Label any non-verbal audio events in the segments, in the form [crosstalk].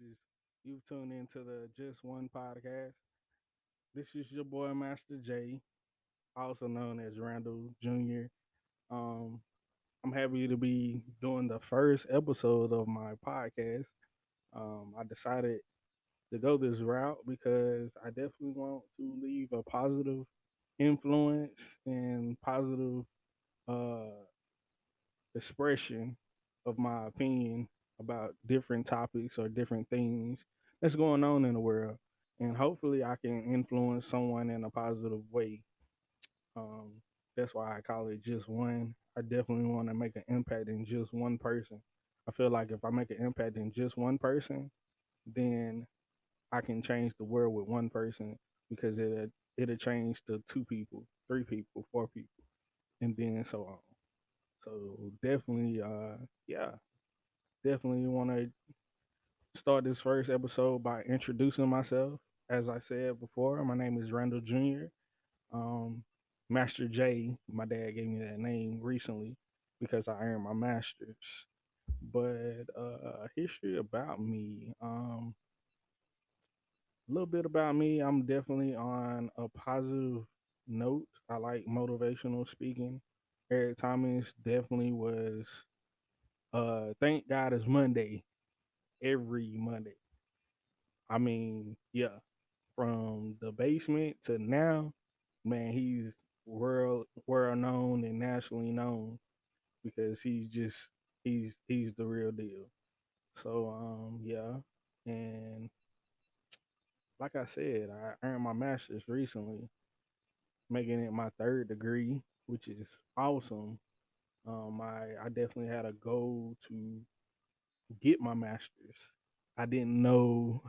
is you've tuned into the Just One podcast. This is your boy Master J, also known as Randall Jr. Um, I'm happy to be doing the first episode of my podcast. Um, I decided to go this route because I definitely want to leave a positive influence and positive uh, expression of my opinion about different topics or different things that's going on in the world. And hopefully, I can influence someone in a positive way. Um, that's why I call it just one. I definitely want to make an impact in just one person. I feel like if I make an impact in just one person, then I can change the world with one person because it it'll change to two people, three people, four people, and then so on. So definitely, uh, yeah, definitely want to start this first episode by introducing myself. As I said before, my name is Randall Jr. Um, Master J. My dad gave me that name recently because I earned my master's. But uh, history about me. Um, a little bit about me. I'm definitely on a positive note. I like motivational speaking. Eric Thomas definitely was. Uh, thank God it's Monday, every Monday. I mean, yeah, from the basement to now, man, he's world world known and nationally known because he's just he's he's the real deal. So um yeah, and like I said, I earned my master's recently, making it my third degree, which is awesome. Um, I I definitely had a goal to get my master's. I didn't know,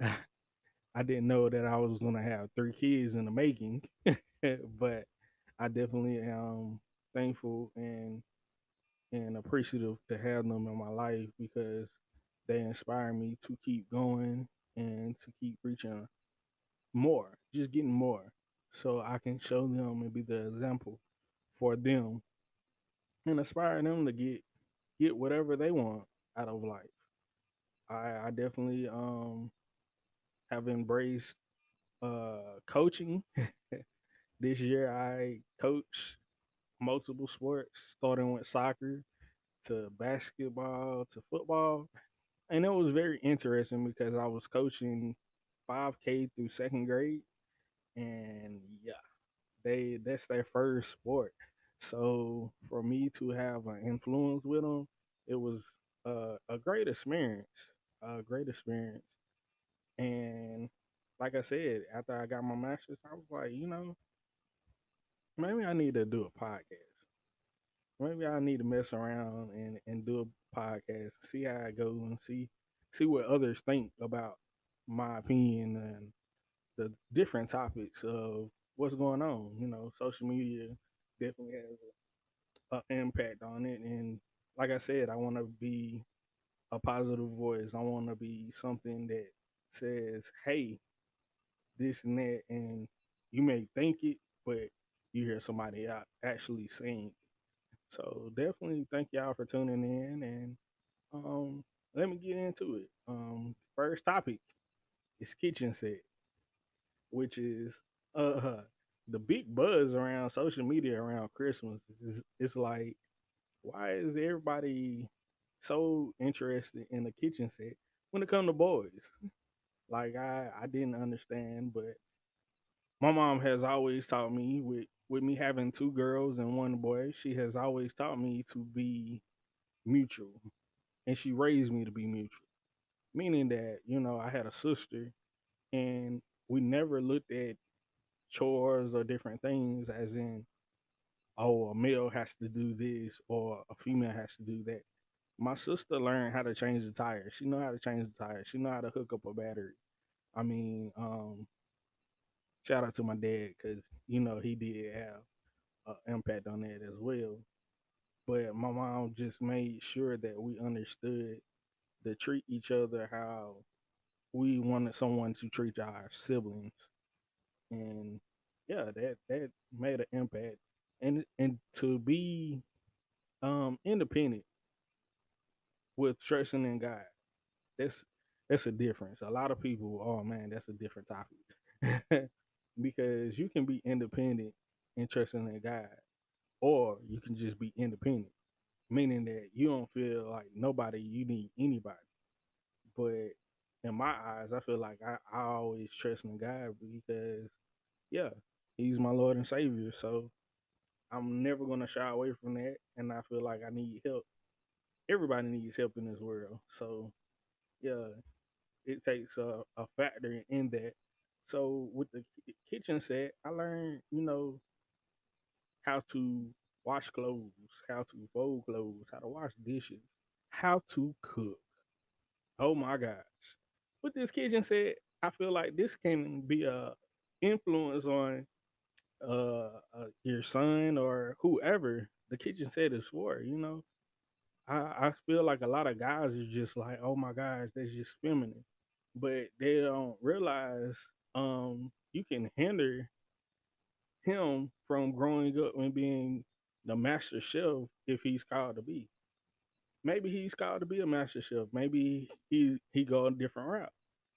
[laughs] I didn't know that I was gonna have three kids in the making, [laughs] but I definitely am thankful and and appreciative to have them in my life because they inspire me to keep going and to keep reaching more, just getting more, so I can show them and be the example for them and inspire them to get get whatever they want out of life. I, I definitely um have embraced uh coaching. [laughs] this year I coach multiple sports, starting with soccer to basketball to football and it was very interesting because I was coaching 5K through second grade, and yeah, they that's their first sport. So for me to have an influence with them, it was uh, a great experience, a great experience. And like I said, after I got my master's, I was like, you know, maybe I need to do a podcast. Maybe I need to mess around and, and do a podcast, see how it goes, and see see what others think about my opinion and the different topics of what's going on. You know, social media definitely has an impact on it, and like I said, I want to be a positive voice. I want to be something that says, "Hey, this and that," and you may think it, but you hear somebody out actually saying so definitely thank y'all for tuning in and um let me get into it. Um first topic is kitchen set, which is uh the big buzz around social media around Christmas is it's like why is everybody so interested in the kitchen set when it comes to boys? Like I I didn't understand, but my mom has always taught me with with me having two girls and one boy, she has always taught me to be mutual. And she raised me to be mutual. Meaning that, you know, I had a sister and we never looked at chores or different things as in, oh, a male has to do this or a female has to do that. My sister learned how to change the tire. She know how to change the tire. She know how to hook up a battery. I mean, um, shout out to my dad because you know he did have an impact on that as well. But my mom just made sure that we understood to treat each other how we wanted someone to treat our siblings, and yeah, that that made an impact. And and to be um independent with trusting in God, that's that's a difference. A lot of people, oh man, that's a different topic. [laughs] because you can be independent and trusting in God, or you can just be independent, meaning that you don't feel like nobody, you need anybody. But in my eyes, I feel like I, I always trust in God because, yeah, He's my Lord and Savior. So I'm never gonna shy away from that, and I feel like I need help. Everybody needs help in this world. So, yeah, it takes a, a factor in that. So with the kitchen set, I learned, you know, how to wash clothes, how to fold clothes, how to wash dishes, how to cook. Oh my gosh. With this kitchen set, I feel like this can be a influence on uh, uh your son or whoever the kitchen set is for, you know. I, I feel like a lot of guys are just like, oh my gosh, that's just feminine. But they don't realize um you can hinder him from growing up and being the master chef if he's called to be. Maybe he's called to be a master chef. Maybe he he go a different route.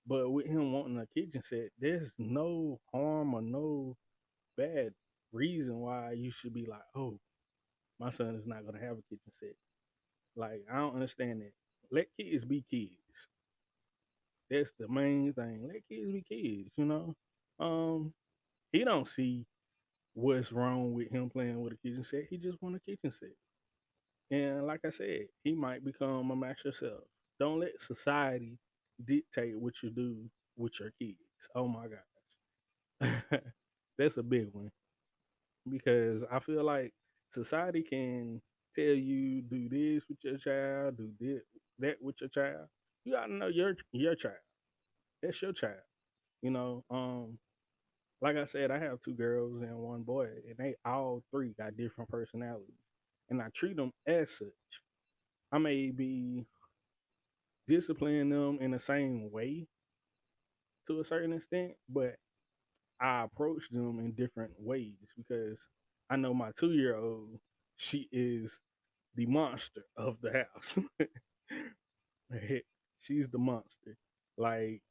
But with him wanting a kitchen set, there's no harm or no bad reason why you should be like, oh, my son is not gonna have a kitchen set. Like I don't understand that. Let kids be kids. That's the main thing. Let kids be kids. You know, um, he don't see what's wrong with him playing with a kitchen set. He just want a kitchen set. And like I said, he might become a master chef. Don't let society dictate what you do with your kids. Oh my gosh. [laughs] That's a big one. Because I feel like society can tell you do this with your child, do this, that with your child. You gotta know your your child. That's your child. You know, um, like I said, I have two girls and one boy, and they all three got different personalities, and I treat them as such. I may be disciplining them in the same way to a certain extent, but I approach them in different ways because I know my two year old, she is the monster of the house. [laughs] She's the monster. Like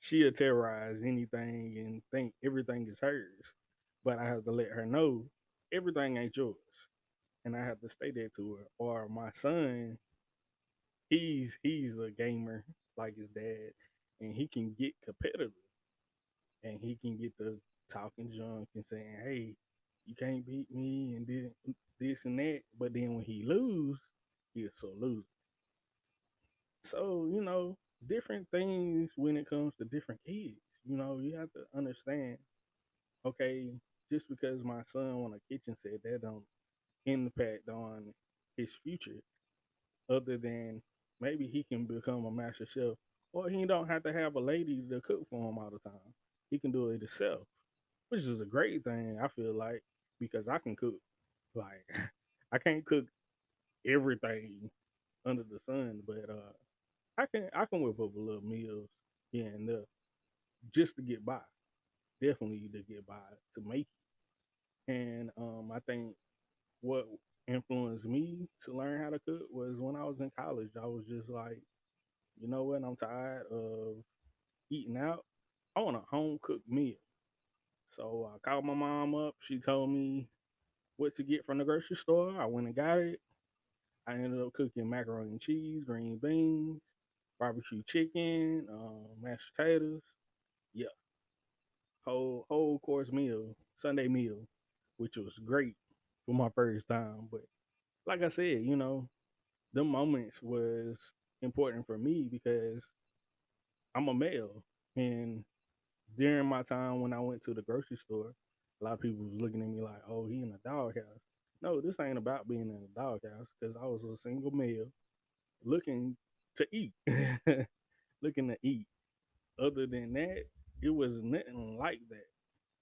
she'll terrorize anything and think everything is hers. But I have to let her know everything ain't yours. And I have to stay there to her. Or my son, he's he's a gamer like his dad, and he can get competitive. And he can get the talking junk and saying, Hey, you can't beat me and this, this and that. But then when he lose, he's so loser. So, you know, different things when it comes to different kids. You know, you have to understand, okay, just because my son want a kitchen set, that don't impact on his future. Other than maybe he can become a master chef, or he don't have to have a lady to cook for him all the time. He can do it himself, which is a great thing. I feel like because I can cook. Like [laughs] I can't cook everything under the sun, but uh I can I can whip up a little meals here and there just to get by. Definitely to get by to make it. And um, I think what influenced me to learn how to cook was when I was in college. I was just like, you know what? I'm tired of eating out. I want a home cooked meal. So I called my mom up. She told me what to get from the grocery store. I went and got it. I ended up cooking macaroni and cheese, green beans, barbecue chicken, um, mashed potatoes. Yeah. Whole whole course meal, Sunday meal, which was great for my first time. But like I said, you know, the moments was important for me because I'm a male. And during my time when I went to the grocery store, a lot of people was looking at me like, oh, he in a doghouse. No, this ain't about being in a doghouse because I was a single male looking to eat, [laughs] looking to eat. Other than that, it was nothing like that.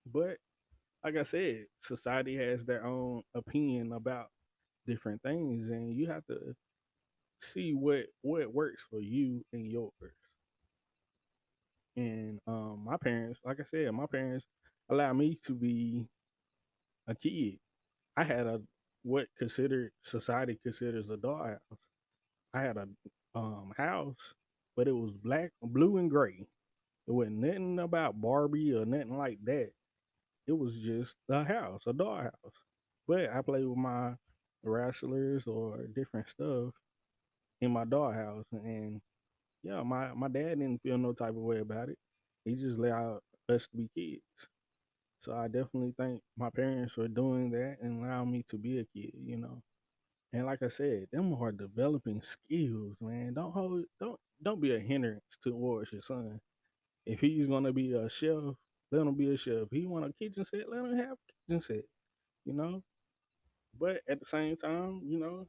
But like I said, society has their own opinion about different things, and you have to see what what works for you and yours. And um, my parents, like I said, my parents allowed me to be a kid. I had a what considered society considers a dollhouse. I had a um, house, but it was black, blue, and gray. It wasn't nothing about Barbie or nothing like that. It was just a house, a dollhouse. But I played with my wrestlers or different stuff in my dollhouse, and yeah, my my dad didn't feel no type of way about it. He just allowed us to be kids. So I definitely thank my parents for doing that and allowing me to be a kid, you know. And like I said, them are developing skills, man. Don't hold don't don't be a hindrance towards your son. If he's gonna be a chef, let him be a chef. He want a kitchen set, let him have a kitchen set. You know? But at the same time, you know,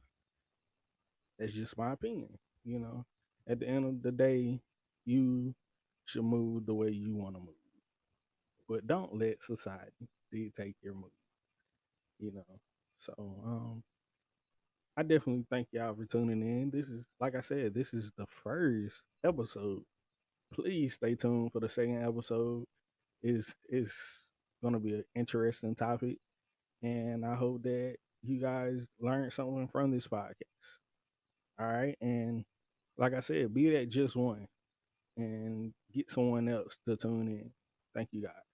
that's just my opinion. You know, at the end of the day, you should move the way you want to move. But don't let society dictate your move. You know. So um I definitely thank y'all for tuning in. This is like I said, this is the first episode. Please stay tuned for the second episode. Is is gonna be an interesting topic. And I hope that you guys learned something from this podcast. All right. And like I said, be that just one and get someone else to tune in. Thank you guys.